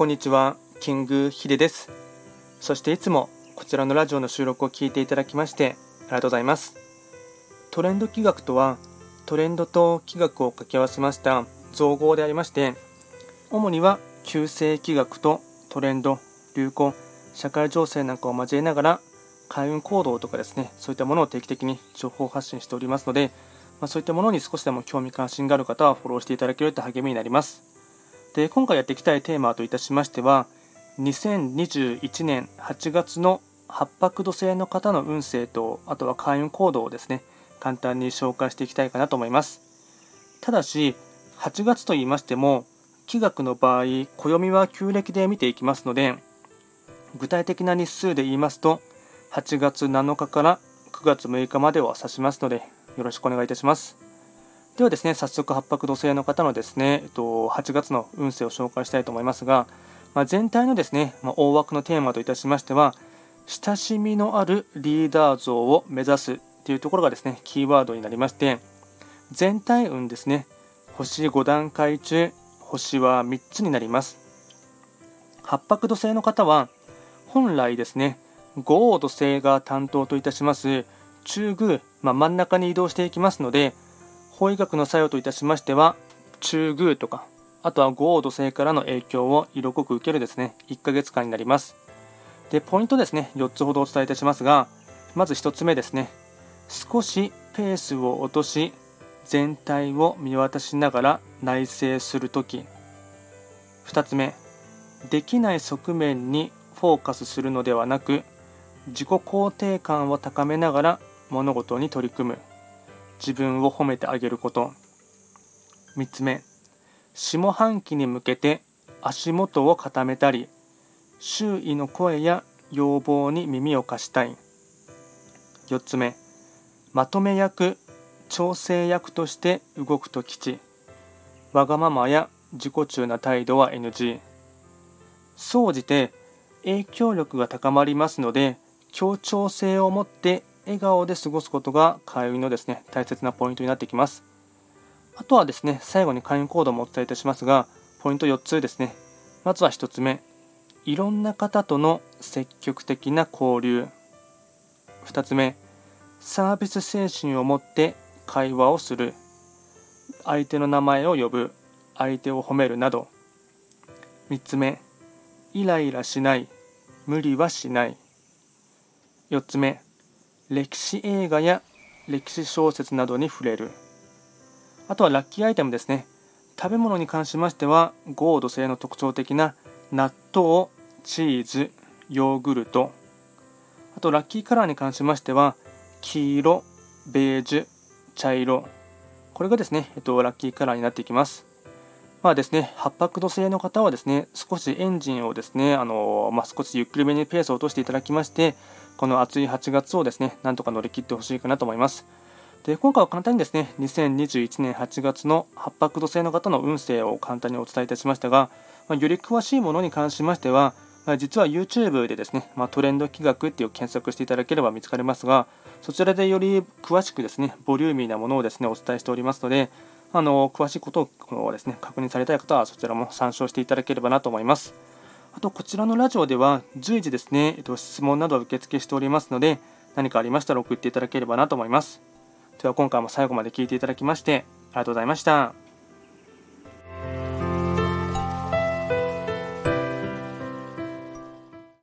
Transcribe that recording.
こんにちは、キングヒデです。そしていつもこちらのラジオの収録を聞いていただきましてありがとうございます。トレンド企画とは、トレンドと企画を掛け合わせました造語でありまして、主には旧世企画とトレンド、流行、社会情勢なんかを交えながら開運行動とかですね、そういったものを定期的に情報発信しておりますので、まあ、そういったものに少しでも興味関心がある方はフォローしていただけると励みになります。で、今回やっていきたいテーマといたしましては、2021年8月の八白土星の方の運勢と、あとは開運行動をですね、簡単に紹介していきたいかなと思います。ただし、8月と言いましても、気学の場合、暦は旧暦で見ていきますので、具体的な日数で言いますと、8月7日から9月6日までを指しますので、よろしくお願いいたします。ではですね、早速八白土星の方のですね、えっと、8月の運勢を紹介したいと思いますが、まあ、全体のですね、まあ、大枠のテーマといたしましては、親しみのあるリーダー像を目指すというところがですね、キーワードになりまして、全体運ですね、星5段階中、星は3つになります。八白土星の方は、本来ですね、五王土星が担当といたします中宮、まあ、真ん中に移動していきますので、法医学の作用といたしましては、中宮とか、あとは五王土星からの影響を色濃く受けるですね、1ヶ月間になります。で、ポイントですね、4つほどお伝えいたしますが、まず1つ目ですね、少しペースを落とし、全体を見渡しながら内省するとき。2つ目、できない側面にフォーカスするのではなく、自己肯定感を高めながら物事に取り組む。自分を褒めてあげること。3つ目、下半期に向けて足元を固めたり、周囲の声や要望に耳を貸したい。4つ目、まとめ役、調整役として動くと吉。わがままや自己中な態度は NG。総じて影響力が高まりますので、協調性を持って笑顔で過ごすことが開運のですね大切なポイントになってきます。あとはですね最後に開運行動もお伝えいたしますが、ポイント4つですね。まずは1つ目、いろんな方との積極的な交流。2つ目、サービス精神を持って会話をする。相手の名前を呼ぶ。相手を褒めるなど。3つ目、イライラしない。無理はしない。4つ目歴史映画や歴史小説などに触れる。あとはラッキーアイテムですね。食べ物に関しましてはゴード性の特徴的な納豆チーズヨーグルト。あとラッキーカラーに関しましては黄色ベージュ茶色。これがですね、えっと、ラッキーカラーになっていきます。まあですね、八白土星の方はですね、少しエンジンをですね、あのまあ、少しゆっくりめにペースを落としていただきまして、この暑い8月をですね、なんとか乗り切ってほしいかなと思います。で今回は簡単にですね、2021年8月の八白土星の方の運勢を簡単にお伝えいたしましたが、まあ、より詳しいものに関しましては、まあ、実は YouTube でですね、まあ、トレンド企画っていう検索していただければ見つかりますが、そちらでより詳しくですね、ボリューミーなものをですね、お伝えしておりますので、あの詳しいことをですね確認されたい方はそちらも参照していただければなと思います。あと、こちらのラジオでは随時ですね、えっと、質問などを受付しておりますので、何かありましたら送っていただければなと思います。では、今回も最後まで聞いていただきまして、ありがとうございました。